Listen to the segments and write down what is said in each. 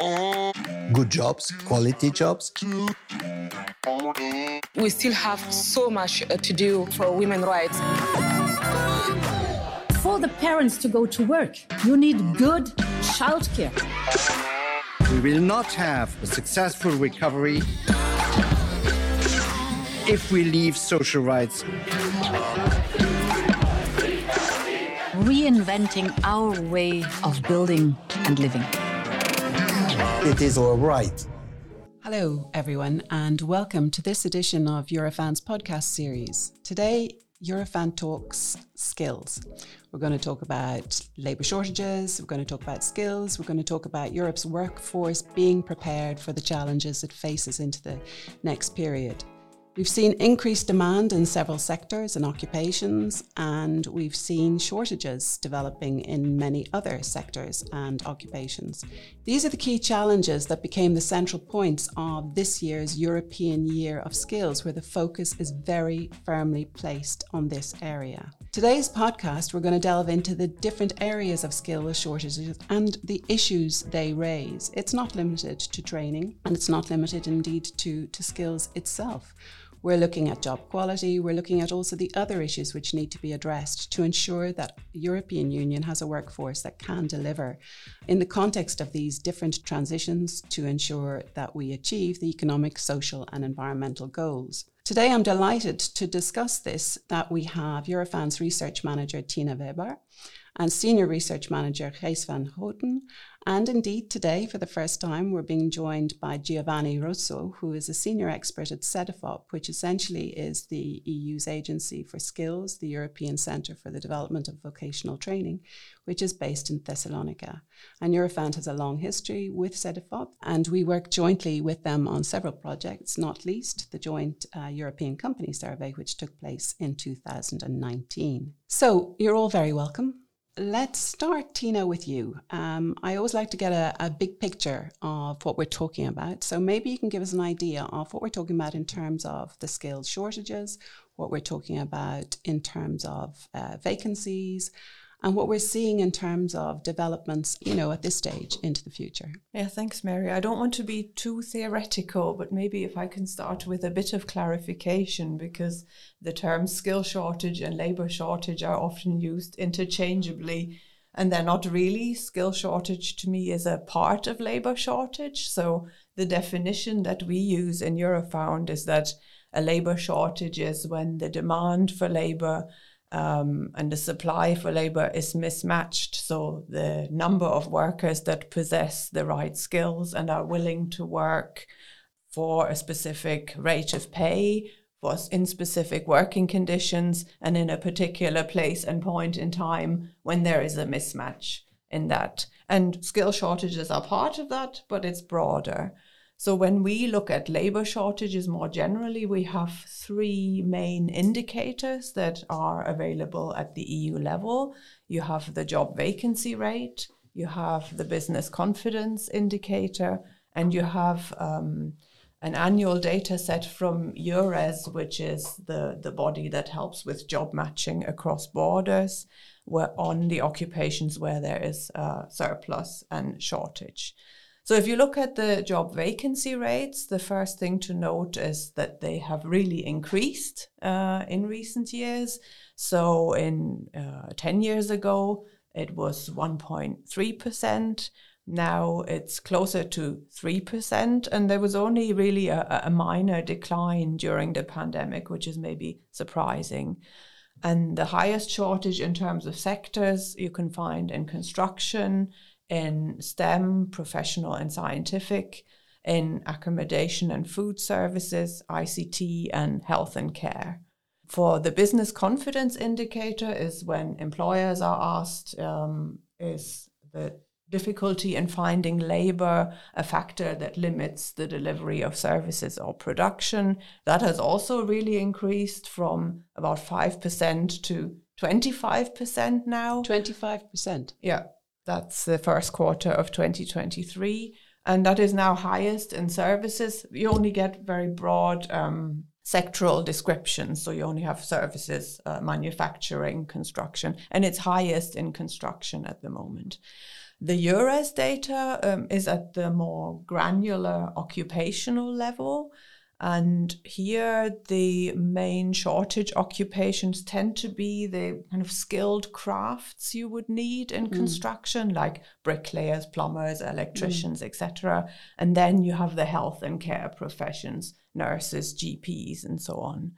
Good jobs, quality jobs. We still have so much uh, to do for women's rights. For the parents to go to work, you need good childcare. We will not have a successful recovery if we leave social rights. Reinventing our way of building and living. It is our. Hello, everyone, and welcome to this edition of Eurofound's podcast series. Today, Eurofound talks skills. We're going to talk about labour shortages, we're going to talk about skills, we're going to talk about Europe's workforce being prepared for the challenges it faces into the next period. We've seen increased demand in several sectors and occupations, and we've seen shortages developing in many other sectors and occupations. These are the key challenges that became the central points of this year's European Year of Skills, where the focus is very firmly placed on this area. Today's podcast, we're going to delve into the different areas of skill shortages and the issues they raise. It's not limited to training, and it's not limited indeed to, to skills itself. We're looking at job quality. We're looking at also the other issues which need to be addressed to ensure that the European Union has a workforce that can deliver in the context of these different transitions to ensure that we achieve the economic, social, and environmental goals. Today, I'm delighted to discuss this that we have Eurofound's research manager Tina Weber and Senior Research Manager Gijs van Houten. And indeed, today, for the first time, we're being joined by Giovanni Russo, who is a senior expert at CEDEFOP, which essentially is the EU's agency for skills, the European Centre for the Development of Vocational Training, which is based in Thessalonica. And Eurofound's has a long history with CEDEFOP, and we work jointly with them on several projects, not least the joint uh, European Company Survey, which took place in 2019. So you're all very welcome. Let's start, Tina, with you. Um, I always like to get a, a, big picture of what we're talking about. So maybe you can give us an idea of what we're talking about in terms of the skills shortages, what we're talking about in terms of uh, vacancies, and what we're seeing in terms of developments, you know, at this stage into the future. Yeah, thanks, Mary. I don't want to be too theoretical, but maybe if I can start with a bit of clarification, because the terms skill shortage and labor shortage are often used interchangeably. And they're not really. Skill shortage to me is a part of labor shortage. So the definition that we use in Eurofound is that a labor shortage is when the demand for labor um, and the supply for labor is mismatched. So the number of workers that possess the right skills and are willing to work for a specific rate of pay, for in specific working conditions, and in a particular place and point in time when there is a mismatch in that. And skill shortages are part of that, but it's broader. So when we look at labor shortages more generally, we have three main indicators that are available at the EU level. You have the job vacancy rate, you have the business confidence indicator, and you have um, an annual data set from EURES, which is the, the body that helps with job matching across borders where, on the occupations where there is a surplus and shortage. So if you look at the job vacancy rates, the first thing to note is that they have really increased uh, in recent years. So in uh, 10 years ago, it was 1.3%. Now it's closer to 3%. And there was only really a, a minor decline during the pandemic, which is maybe surprising. And the highest shortage in terms of sectors you can find in construction, in STEM, professional and scientific, in accommodation and food services, ICT, and health and care. For the business confidence indicator is when employers are asked, um, is the difficulty in finding labor a factor that limits the delivery of services or production. That has also really increased from about 5% to 25% now. 25%? Yeah. That's the first quarter of 2023. And that is now highest in services. You only get very broad um, sectoral descriptions. So you only have services, uh, manufacturing, construction, and it's highest in construction at the moment. The EURES data um, is at the more granular occupational level. And here, the main shortage occupations tend to be the kind of skilled crafts you would need in mm. construction, like bricklayers, plumbers, electricians, mm. etc. And then you have the health and care professions, nurses, GPs, and so on.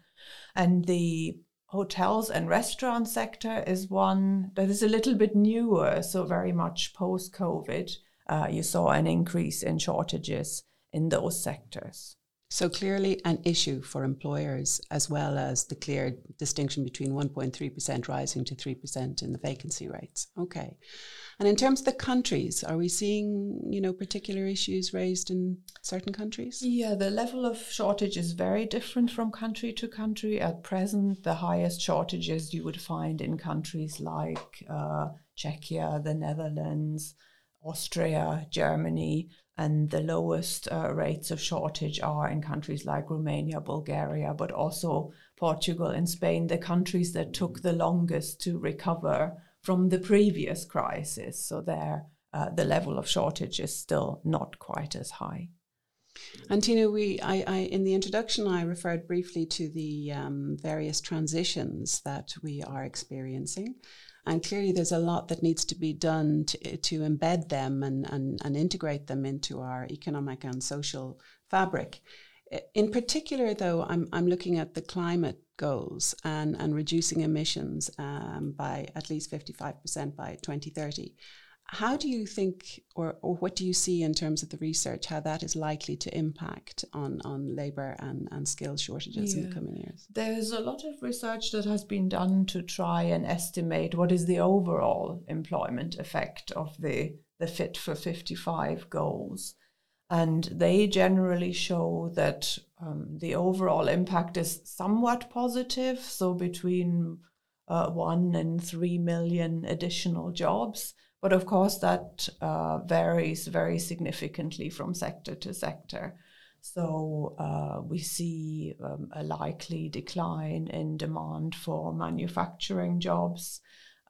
And the hotels and restaurant sector is one that is a little bit newer, so very much post COVID. Uh, you saw an increase in shortages in those sectors. So clearly an issue for employers, as well as the clear distinction between 1.3% rising to 3% in the vacancy rates. Okay. And in terms of the countries, are we seeing, you know, particular issues raised in certain countries? Yeah, the level of shortage is very different from country to country. At present, the highest shortages you would find in countries like uh, Czechia, the Netherlands, Austria, Germany, and the lowest uh, rates of shortage are in countries like Romania, Bulgaria, but also Portugal and Spain, the countries that took the longest to recover from the previous crisis. So there, uh, the level of shortage is still not quite as high. And Tina, we, I, I, in the introduction, I referred briefly to the um, various transitions that we are experiencing. And clearly, there's a lot that needs to be done to, to embed them and, and, and integrate them into our economic and social fabric. In particular, though, I'm, I'm looking at the climate goals and, and reducing emissions um, by at least 55% by 2030. How do you think, or, or what do you see in terms of the research, how that is likely to impact on, on labour and, and skills shortages yeah. in the coming years? There's a lot of research that has been done to try and estimate what is the overall employment effect of the, the Fit for 55 goals. And they generally show that um, the overall impact is somewhat positive, so between uh, one and three million additional jobs but of course, that uh, varies very significantly from sector to sector. So uh, we see um, a likely decline in demand for manufacturing jobs.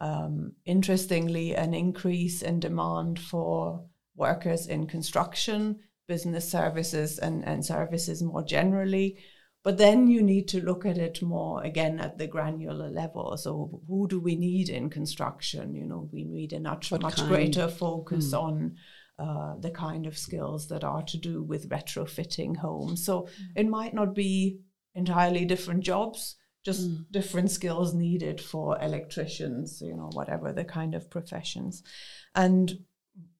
Um, interestingly, an increase in demand for workers in construction, business services, and, and services more generally. But then you need to look at it more again at the granular level. So who do we need in construction? You know, we need a much much kind? greater focus mm. on uh, the kind of skills that are to do with retrofitting homes. So mm. it might not be entirely different jobs, just mm. different skills needed for electricians, you know, whatever the kind of professions. And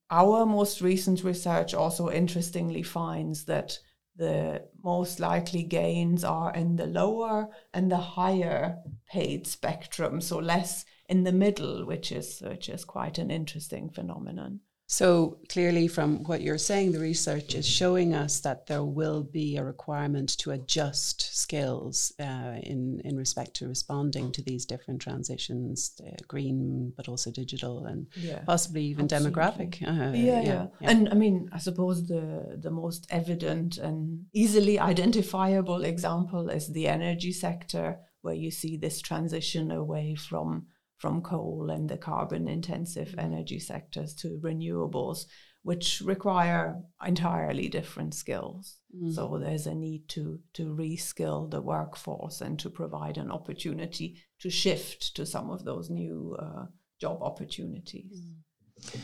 our most recent research also interestingly finds that the most likely gains are in the lower and the higher paid spectrum, so less in the middle, which is which is quite an interesting phenomenon. So clearly, from what you're saying, the research is showing us that there will be a requirement to adjust skills uh, in in respect to responding to these different transitions, uh, green, but also digital, and yeah, possibly even absolutely. demographic. Uh, yeah, yeah, yeah, yeah, And I mean, I suppose the the most evident and easily identifiable example is the energy sector, where you see this transition away from from coal and the carbon intensive mm. energy sectors to renewables, which require entirely different skills. Mm. So there's a need to, to reskill the workforce and to provide an opportunity to shift to some of those new uh, job opportunities. Mm.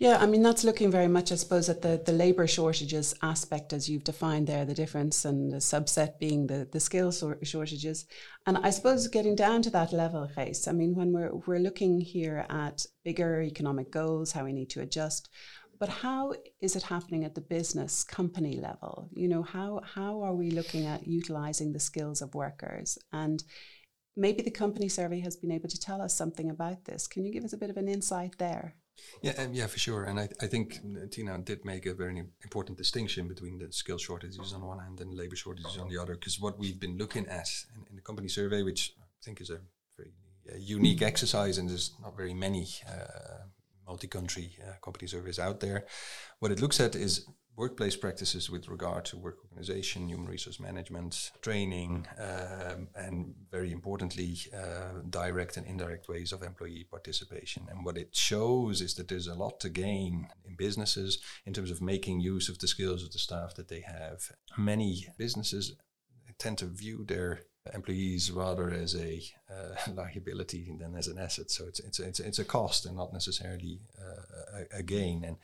Yeah, I mean, that's looking very much, I suppose, at the, the labour shortages aspect as you've defined there, the difference and the subset being the, the skill shortages. And I suppose getting down to that level, Gijs, I mean, when we're, we're looking here at bigger economic goals, how we need to adjust, but how is it happening at the business company level? You know, how, how are we looking at utilising the skills of workers? And maybe the company survey has been able to tell us something about this. Can you give us a bit of an insight there? Yeah, um, yeah, for sure. And I, I think Tina did make a very important distinction between the skill shortages on one hand and labor shortages on the other. Because what we've been looking at in, in, the company survey, which I think is a very uh, unique exercise, and there's not very many uh, multi-country uh, company surveys out there. What it looks at is workplace practices with regard to work organization, human resource management, training, um, and very importantly, uh, direct and indirect ways of employee participation. And what it shows is that there's a lot to gain in businesses in terms of making use of the skills of the staff that they have. Many businesses tend to view their employees rather as a uh, liability than as an asset. So it's it's it's, it's a cost and not necessarily uh, a, a, gain. And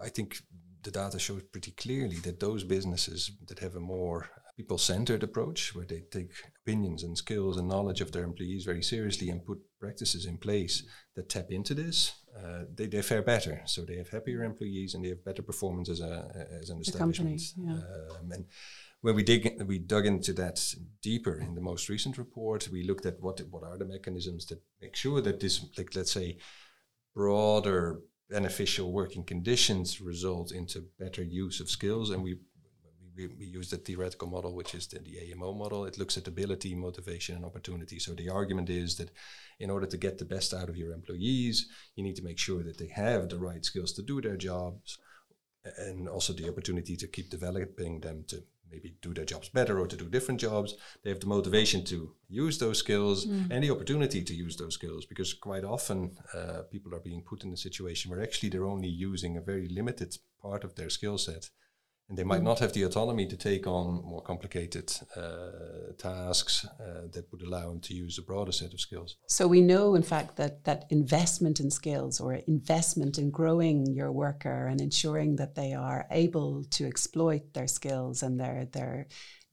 I think the data shows pretty clearly that those businesses that have a more people centered approach, where they take opinions and skills and knowledge of their employees very seriously and put practices in place that tap into this, uh, they, they fare better. So they have happier employees and they have better performance as, a, as an establishment. Company, yeah. um, and when we dig we dug into that deeper in the most recent report, we looked at what what are the mechanisms that make sure that this, like let's say, broader beneficial working conditions result into better use of skills. And we, we, we use the theoretical model, which is the, the AMO model. It looks at ability, motivation, and opportunity. So the argument is that in order to get the best out of your employees, you need to make sure that they have the right skills to do their jobs and also the opportunity to keep developing them to maybe do their jobs better or to do different jobs. They have the motivation to use those skills mm. and the opportunity to use those skills because quite often uh, people are being put in a situation where actually they're only using a very limited part of their skill set and they might mm. not have the autonomy to take on more complicated uh, tasks uh, that would allow them to use a broader set of skills. So we know, in fact, that that investment in skills or investment in growing your worker and ensuring that they are able to exploit their skills and their their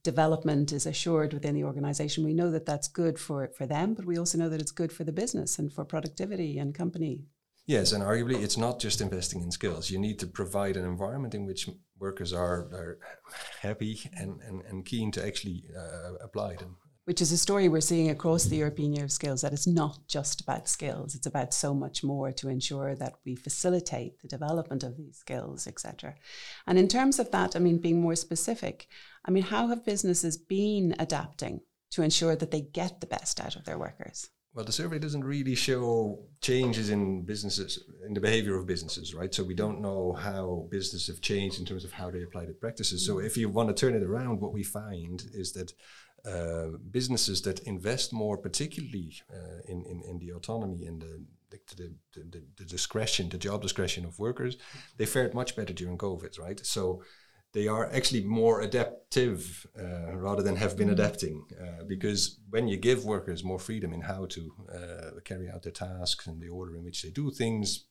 development is assured within the organization. We know that that's good for for them, but we also know that it's good for the business and for productivity and company. Yes, and arguably it's not just investing in skills. You need to provide an environment in which workers are, are happy and, and, and keen to actually uh, apply them. Which is a story we're seeing across the European Year of Skills that it's not just about skills, it's about so much more to ensure that we facilitate the development of these skills, etc. And in terms of that, I mean, being more specific, I mean, how have businesses been adapting to ensure that they get the best out of their workers? Well, the survey doesn't really show changes in businesses, in the behavior of businesses, right? So we don't know how businesses have changed in terms of how they apply the practices. So if you want to turn it around, what we find is that uh, businesses that invest more, particularly uh, in, in, in the autonomy and the the, the, the, the, discretion, the job discretion of workers, they fared much better during COVID, right? So they are actually more adaptive uh, rather than have been mm. adapting. Uh, because when you give workers more freedom in how to uh, carry out their tasks and the order in which they do things,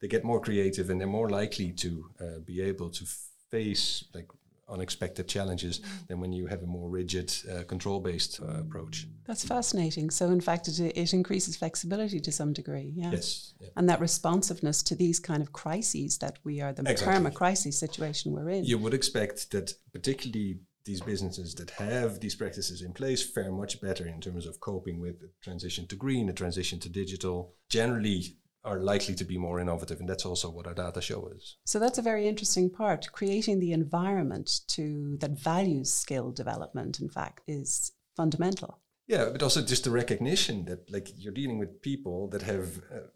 they get more creative and they're more likely to uh, be able to face like unexpected challenges than when you have a more rigid uh, control based uh, approach. That's fascinating. So, in fact, it, it increases flexibility to some degree. Yeah. Yes. Yeah. And that responsiveness to these kind of crises that we are the exactly. term a crisis situation we're in. You would expect that, particularly these businesses that have these practices in place fare much better in terms of coping with the transition to green, the transition to digital. Generally, are likely to be more innovative and that's also what our data show is. so that's a very interesting part creating the environment to that values skill development in fact is fundamental yeah but also just the recognition that like you're dealing with people that have uh,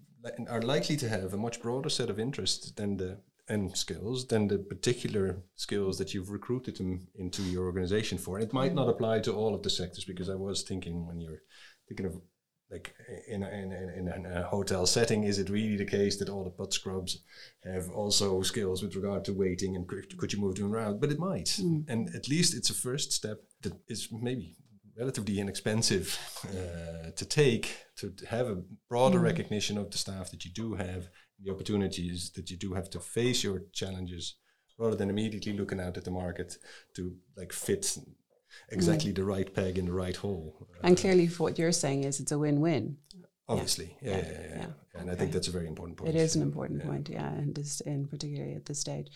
are likely to have a much broader set of interests than the and skills than the particular skills that you've recruited them into your organization for. And it might not apply to all of the sectors because I was thinking when you're thinking of like in a, in, in a hotel setting, is it really the case that all the butt scrubs have also skills with regard to waiting and could, could you move them around? But it might, mm. and at least it's a first step that is maybe relatively inexpensive uh, to take to have a broader mm. recognition of the staff that you do have, the opportunities that you do have to face your challenges, rather than immediately looking out at the market to like fit exactly mm. the right peg in the right hole. And clearly, what you're saying is it's a win-win. Obviously, yeah, yeah, yeah. yeah, and okay. I think that's a very important point. It is an important point, yeah, and this, in particularly at this stage.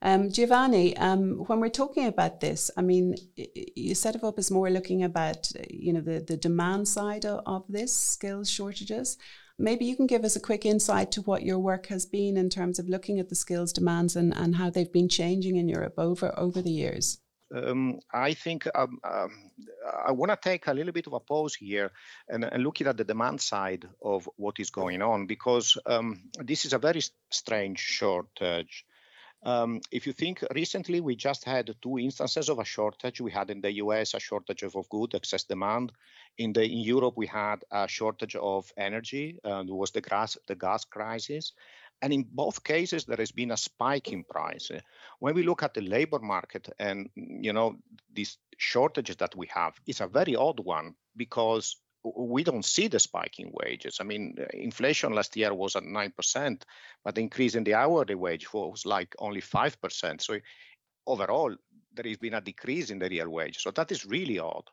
Um, Giovanni, um, when we're talking about this, I mean, you set it up as more looking about, you know, the, the demand side of, of this, skills shortages. Maybe you can give us a quick insight to what your work has been in terms of looking at the skills demands and, and how they've been changing in Europe over, over the years um, I think um, um, I want to take a little bit of a pause here and, and looking at the demand side of what is going on because um, this is a very strange shortage. Um, if you think recently, we just had two instances of a shortage. We had in the US a shortage of, of good excess demand. In the in Europe, we had a shortage of energy. Uh, there was the gas the gas crisis. And in both cases, there has been a spike in price. When we look at the labor market and you know these shortages that we have, it's a very odd one because we don't see the spike in wages. I mean, inflation last year was at 9%, but the increase in the hourly wage was like only 5%. So overall, there has been a decrease in the real wage. So that is really odd.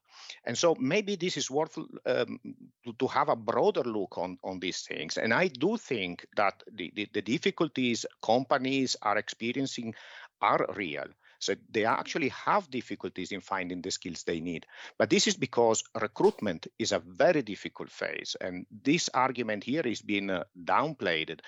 And so maybe this is worth um, to, to, have a broader look on, on these things. And I do think that the, the, the difficulties companies are experiencing are real. So they actually have difficulties in finding the skills they need. But this is because recruitment is a very difficult phase. And this argument here is being uh, downplayed.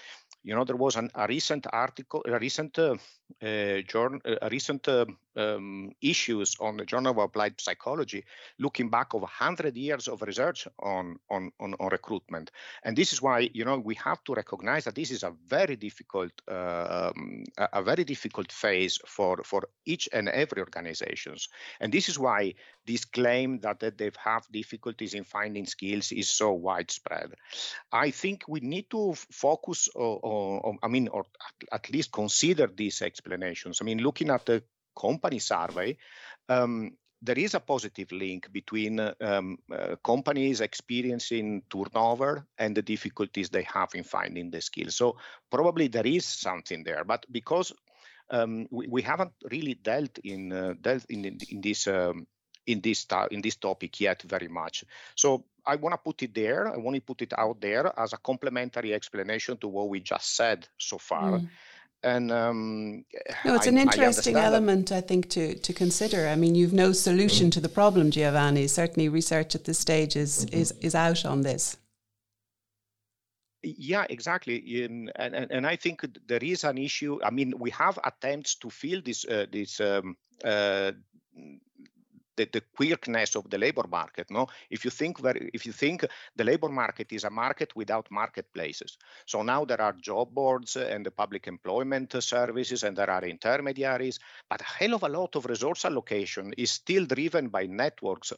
You know, there was an, a recent article, a recent uh, uh, journal, a recent uh, um, issues on the Journal of Applied Psychology, looking back over 100 years of research on, on, on, on, recruitment. And this is why, you know, we have to recognize that this is a very difficult, uh, um, a very difficult phase for, for each and every organizations. And this is why this claim that, that they have difficulties in finding skills is so widespread. I think we need to focus on, on I mean, or at least consider these explanations. I mean, looking at the company survey, um, there is a positive link between um, uh, companies experiencing turnover and the difficulties they have in finding the skills. So probably there is something there, but because um, we, we, haven't really dealt in uh, dealt in, in, in this um, in this in this topic yet very much. So I want to put it there. I want to put it out there as a complementary explanation to what we just said so far. Mm and um, no, it's an interesting I element, I think, to to consider. I mean, you've no solution to the problem, Giovanni. Certainly, research at this stage is mm-hmm. is is out on this. Yeah, exactly, and, and and I think there is an issue. I mean, we have attempts to fill this uh, this um, uh, the, the of the labor market. No, if you think very, if you think the labor market is a market without marketplaces, so now there are job boards and the public employment services, and there are intermediaries, but a hell of a lot of resource allocation is still driven by networks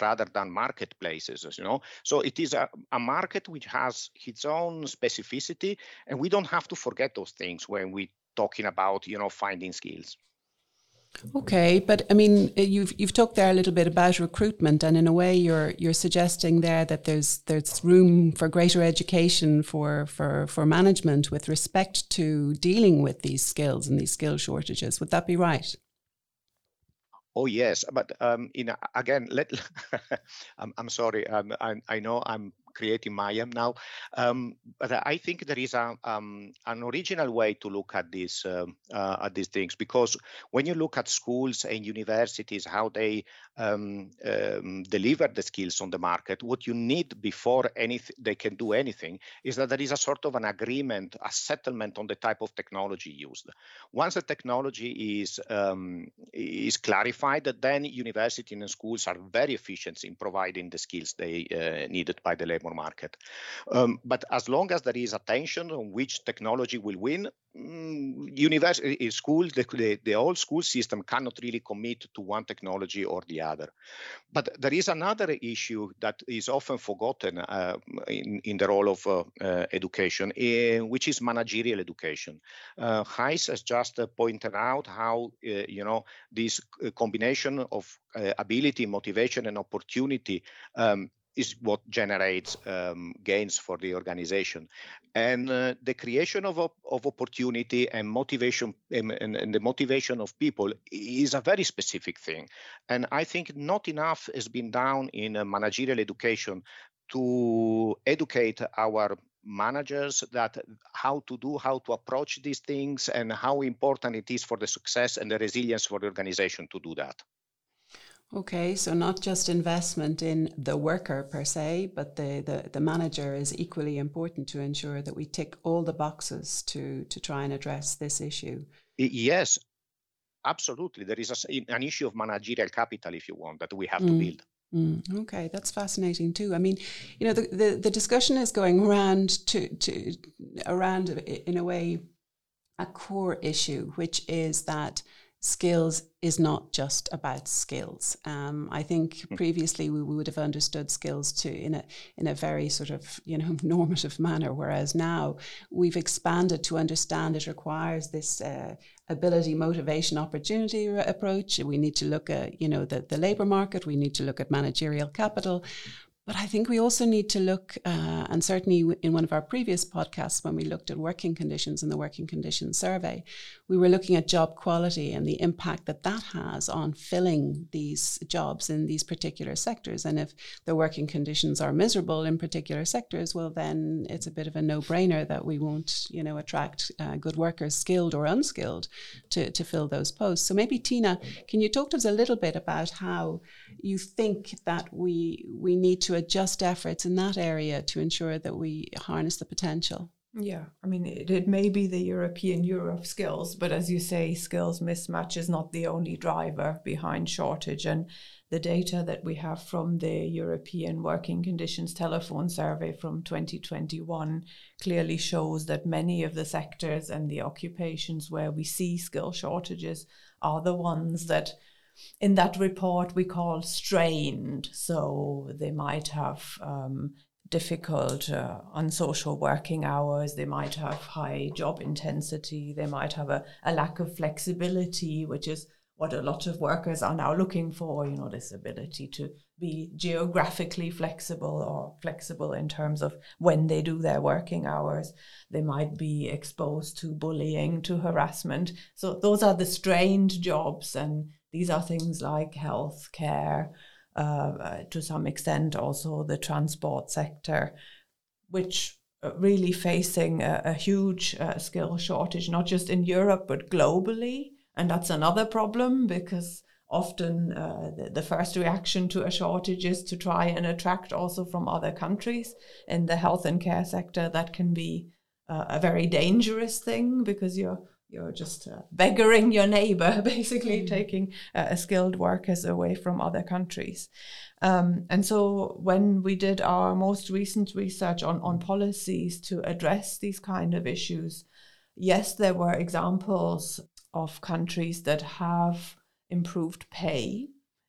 rather than marketplaces. You know, so it is a, a market which has its own specificity, and we don't have to forget those things when we talking about you know finding skills. Okay, but I mean, uh, you've you've talked there a little bit about recruitment, and in a way, you're you're suggesting there that there's there's room for greater education for for for management with respect to dealing with these skills and these skill shortages. Would that be right? Oh yes, but um, in again, let I'm, I'm sorry. Um, I, I know I'm creating Mayhem now. Um, but I think there is a, um, an original way to look at these um, uh, at these things because when you look at schools and universities, how they um, um, deliver the skills on the market, what you need before anything they can do anything is that there is a sort of an agreement, a settlement on the type of technology used. Once the technology is um, is clarified, then universities and schools are very efficient in providing the skills they uh, needed by the labor market. Um, but as long as there is attention on which technology will win, mm, university eh, schools, the, the, the school system cannot really commit to one technology or the other. But there is another issue that is often forgotten uh, in, in the role of uh, uh, education, eh, which is managerial education. Uh, Gijs has just uh, pointed out how uh, you know this uh, combination of ability, motivation, and opportunity um, is what generates um, gains for the organization. And uh, the creation of, of opportunity and motivation and, and, the motivation of people is a very specific thing. And I think not enough has been done in managerial education to educate our managers that how to do how to approach these things and how important it is for the success and the resilience for the organization to do that Okay, so not just investment in the worker per se, but the, the, the manager is equally important to ensure that we tick all the boxes to, to try and address this issue. Yes, absolutely. There is a, an issue of managerial capital, if you want, that we have mm. to build. Mm, okay, that's fascinating too. I mean, you know, the, the, the discussion is going around to, to around in a way a core issue, which is that skills is not just about skills. Um, I think hmm. previously we, we, would have understood skills to in a in a very sort of you know normative manner, whereas now we've expanded to understand it requires this uh, ability, motivation, opportunity approach. We need to look at you know the the labour market. We need to look at managerial capital. But I think we also need to look, uh, and certainly in one of our previous podcasts, when we looked at working conditions in the working conditions survey, we were looking at job quality and the impact that that has on filling these jobs in these particular sectors. And if the working conditions are miserable in particular sectors, well, then it's a bit of a no-brainer that we won't, you know, attract uh, good workers, skilled or unskilled, to to fill those posts. So maybe Tina, can you talk to us a little bit about how you think that we we need to adjust efforts in that area to ensure that we harness the potential? Yeah, I mean, it, it may be the European Euro of skills, but as you say, skills mismatch is not the only driver behind shortage. And the data that we have from the European Working Conditions Telephone Survey from 2021 clearly shows that many of the sectors and the occupations where we see skill shortages are the ones that in that report we call strained. So they might have um, difficult uh, unsocial working hours, they might have high job intensity, they might have a, a lack of flexibility, which is what a lot of workers are now looking for, you know, this ability to be geographically flexible or flexible in terms of when they do their working hours. They might be exposed to bullying, to harassment. So those are the strained jobs and these are things like health care, uh, to some extent also the transport sector, which really facing a, a huge uh, skill shortage, not just in Europe, but globally. And that's another problem because often uh, the, the, first reaction to a shortage is to try and attract also from other countries in the health and care sector. That can be uh, a very dangerous thing because you're you're just uh, beggaring your neighbor, basically mm. taking uh, skilled workers away from other countries. Um, and so when we did our most recent research on, on policies to address these kind of issues, yes, there were examples of countries that have improved pay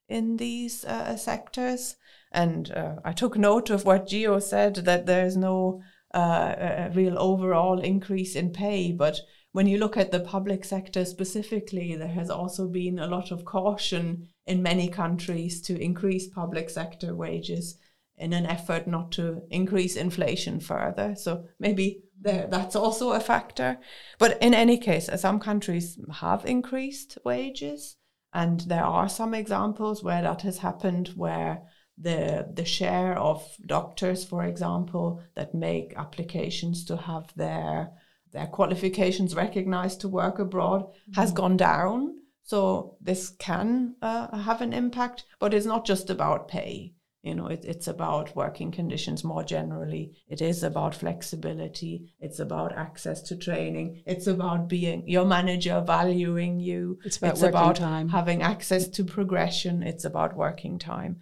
in these uh, sectors. And uh, I took note of what Gio said that there's no uh, real overall increase in pay, but when you look at the public sector specifically, there has also been a lot of caution in many countries to increase public sector wages in an effort not to increase inflation further. So maybe there, that's also a factor. But in any case, some countries have increased wages, and there are some examples where that has happened where the the share of doctors, for example, that make applications to have their their qualifications recognized to work abroad mm-hmm. has gone down. So this can uh, have an impact, but it's not just about pay. You know, it, it's about working conditions more generally. It is about flexibility. It's about access to training. It's about being your manager valuing you. It's about, it's about time. having access to progression. It's about working time.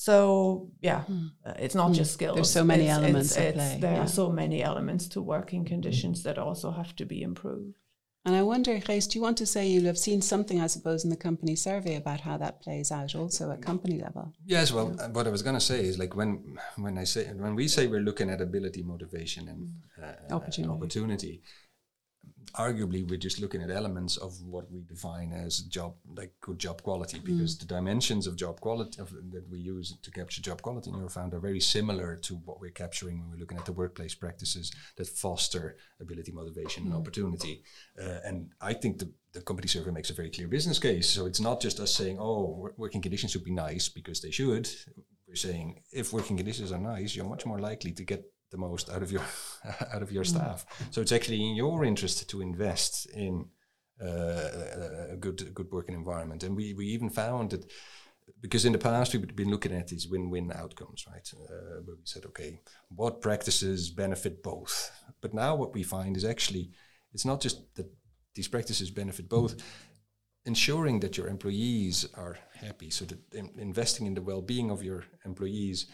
So yeah, mm. uh, it's not mm. just skills. There's so many it's, elements it's, it's, There yeah. are so many elements to working conditions that also have to be improved. And I wonder, Gijs, do you want to say you'll have seen something, I suppose, in the company survey about how that plays out also at company level? Yes, well, yeah. what I was going to say is like when when I say when we say we're looking at ability, motivation, and uh, opportunity. opportunity arguably we're just looking at elements of what we define as job like good job quality because mm. the dimensions of job quality of, that we use to capture job quality in Eurofound are very similar to what we're capturing when we're looking at the workplace practices that foster ability motivation mm. and opportunity uh, and I think the the company survey makes a very clear business case. So it's not just us saying, "Oh, working conditions should be nice," because they should. We're saying if working conditions are nice, you're much more likely to get the most out of your out of your mm. staff. So it's actually in your interest to invest in uh, a good good working environment. And we we even found that because in the past we've been looking at these win-win outcomes, right? Uh, where we said, okay, what practices benefit both? But now what we find is actually it's not just that these practices benefit both. Ensuring that your employees are happy, so that in investing in the well-being of your employees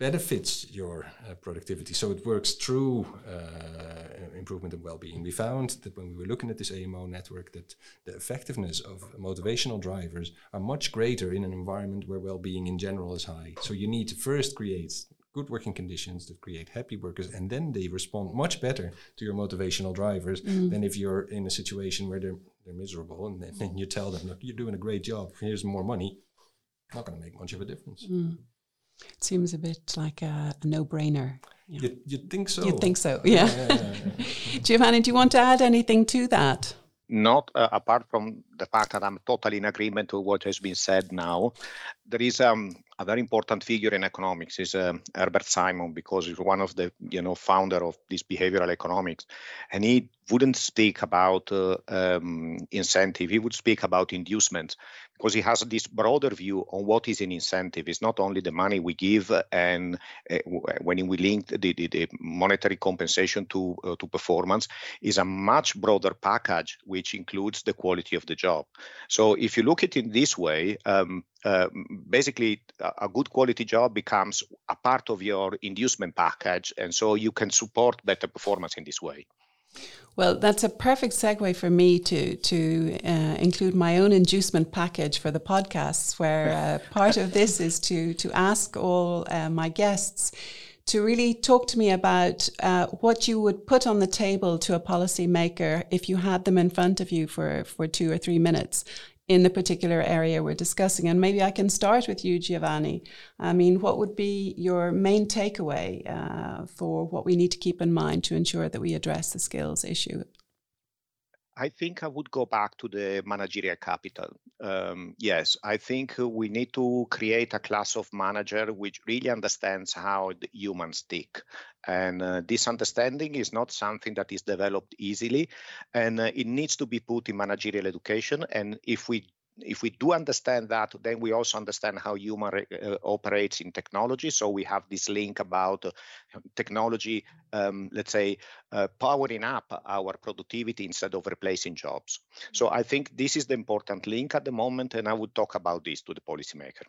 benefits your uh, productivity. So it works through uh, improvement in well-being. We found that when we were looking at this AMO network, that the effectiveness of motivational drivers are much greater in an environment where well-being in general is high. So you need to first create good working conditions that create happy workers, and then they respond much better to your motivational drivers mm. than if you're in a situation where they're they're miserable, and then you tell them, "Look, you're doing a great job. Here's more money." Not going to make much of a difference. Mm. It seems a bit like a, a no-brainer. Yeah. You, you'd think so. You'd think so, yeah. yeah, yeah Giovanni, do you want to add anything to that? Not uh, apart from the fact that I'm totally in agreement with what has been said now. There is um, a very important figure in economics is uh, Herbert Simon because he's one of the you know founder of this behavioral economics, and he wouldn't speak about uh, um, incentive. He would speak about inducement because he has this broader view on what is an incentive. It's not only the money we give and uh, when we link the, the, the monetary compensation to uh, to performance, is a much broader package which includes the quality of the job. So if you look at it in this way. Um, uh, basically a good quality job becomes a part of your inducement package and so you can support better performance in this way well, that's a perfect segue for me to to uh, include my own inducement package for the podcasts, where uh, part of this is to to ask all uh, my guests to really talk to me about uh, what you would put on the table to a policymaker if you had them in front of you for for two or three minutes in the particular area we're discussing. And maybe I can start with you, Giovanni. I mean, what would be your main takeaway uh, for what we need to keep in mind to ensure that we address the skills issue? I think I would go back to the managerial capital. Um, yes, I think we need to create a class of manager which really understands how humans tick. And uh, this understanding is not something that is developed easily, and uh, it needs to be put in managerial education. And if we if we do understand that, then we also understand how human uh, operates in technology. So we have this link about uh, technology, um, let's say, uh, powering up our productivity instead of replacing jobs. So I think this is the important link at the moment, and I would talk about this to the policymaker.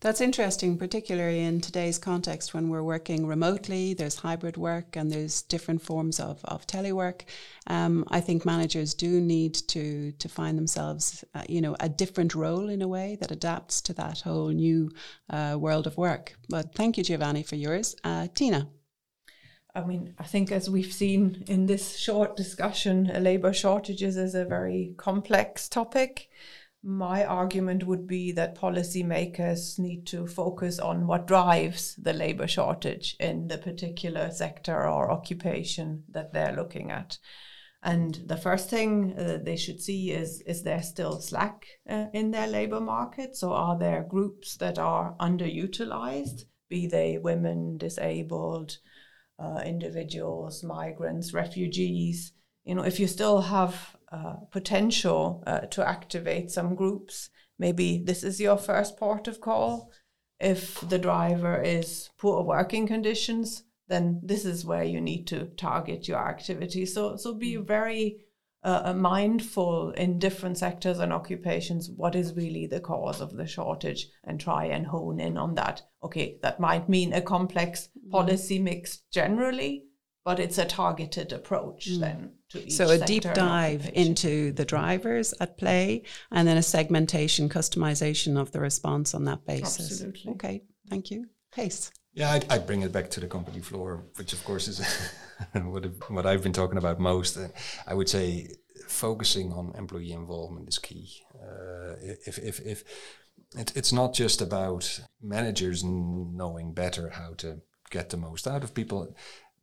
That's interesting, particularly in today's context when we're working remotely, there's hybrid work and there's different forms of, of telework. Um, I think managers do need to, to find themselves, uh, you know, a different role in a way that adapts to that whole new uh, world of work. But thank you, Giovanni, for yours. Uh, Tina. I mean, I think as we've seen in this short discussion, labour shortages is a very complex topic my argument would be that policymakers need to focus on what drives the labor shortage in the particular sector or occupation that they're looking at. And the first thing uh, they should see is is there still slack uh, in their labor market? So are there groups that are underutilized, be they women, disabled, uh, individuals, migrants, refugees? You know, if you still have uh, potential uh, to activate some groups. Maybe this is your first port of call. If the driver is poor working conditions, then this is where you need to target your activity. So, so be mm. very uh, uh, mindful in different sectors and occupations what is really the cause of the shortage and try and hone in on that. Okay, that might mean a complex mm. policy mix generally, but it's a targeted approach mm. then to each so a deep dive into the drivers at play and then a segmentation customization of the response on that basis. Absolutely. okay thank you. Gijs yeah I, I bring it back to the company floor which of course is what, what i've been talking about most. Uh, i would say focusing on employee involvement is key. Uh, if, if, if it, it's not just about managers knowing better how to get the most out of people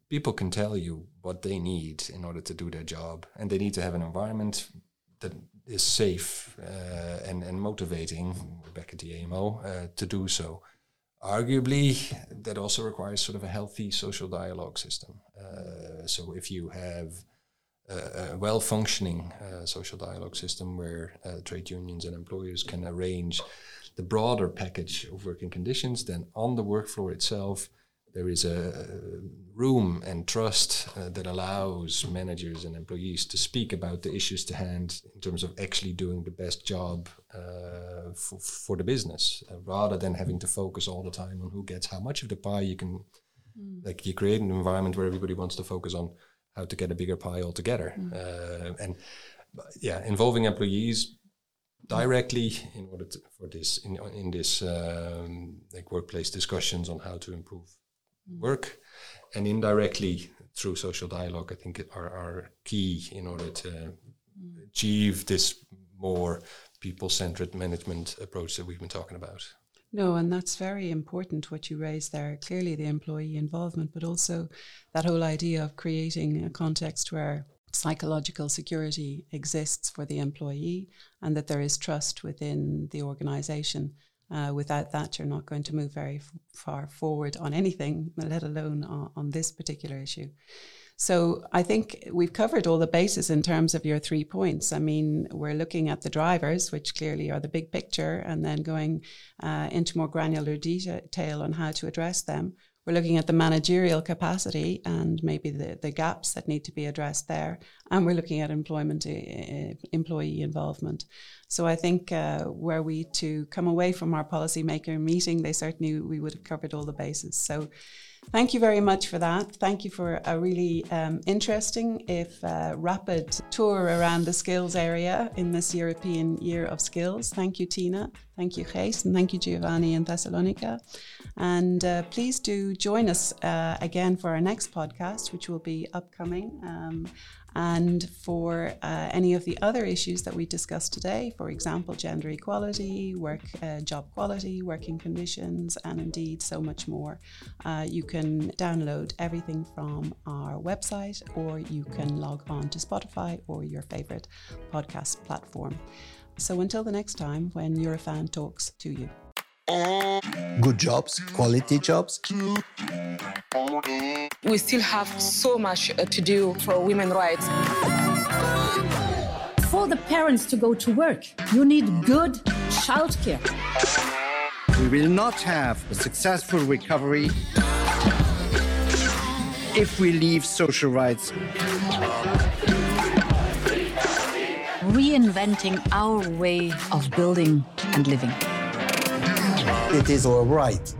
people can tell you what they need in order to do their job, and they need to have an environment that is safe uh, and and motivating. Back at the AMO uh, to do so. Arguably, that also requires sort of a healthy social dialogue system. Uh, so if you have a, a well-functioning uh, social dialogue system where uh, trade unions and employers can arrange the broader package of working conditions, then on the work floor itself, there is a room and trust uh, that allows managers and employees to speak about the issues to hand in terms of actually doing the best job uh, for, for the business uh, rather than having to focus all the time on who gets how much of the pie you can mm. like you create an environment where everybody wants to focus on how to get a bigger pie altogether mm. and yeah involving employees directly in order to, for this in, in this um, like workplace discussions on how to improve. Work and indirectly through social dialogue, I think are, are key in order to achieve this more people centered management approach that we've been talking about. No, and that's very important what you raised there. Clearly, the employee involvement, but also that whole idea of creating a context where psychological security exists for the employee and that there is trust within the organization uh, without that, you're not going to move very f- far forward on anything, let alone on, on, this particular issue. So I think we've covered all the bases in terms of your three points. I mean, we're looking at the drivers, which clearly are the big picture, and then going uh, into more granular detail on how to address them. We're looking at the managerial capacity and maybe the, the gaps that need to be addressed there. And we're looking at employment, uh, employee involvement. So I think uh, were we to come away from our policymaker meeting, they certainly we would have covered all the bases. So Thank you very much for that. Thank you for a really um, interesting, if uh, rapid, tour around the skills area in this European Year of Skills. Thank you, Tina. Thank you, Gijs. And thank you, Giovanni in Thessalonica. And uh, please do join us uh, again for our next podcast, which will be upcoming. Um, and for uh, any of the other issues that we discussed today, for example, gender equality, work, uh, job quality, working conditions, and indeed so much more, uh, you can download everything from our website or you can log on to Spotify or your favorite podcast platform. So until the next time when Eurofound talks to you. Good jobs, quality jobs. We still have so much uh, to do for women's rights. For the parents to go to work, you need good childcare. We will not have a successful recovery if we leave social rights. Reinventing our way of building and living. It is our right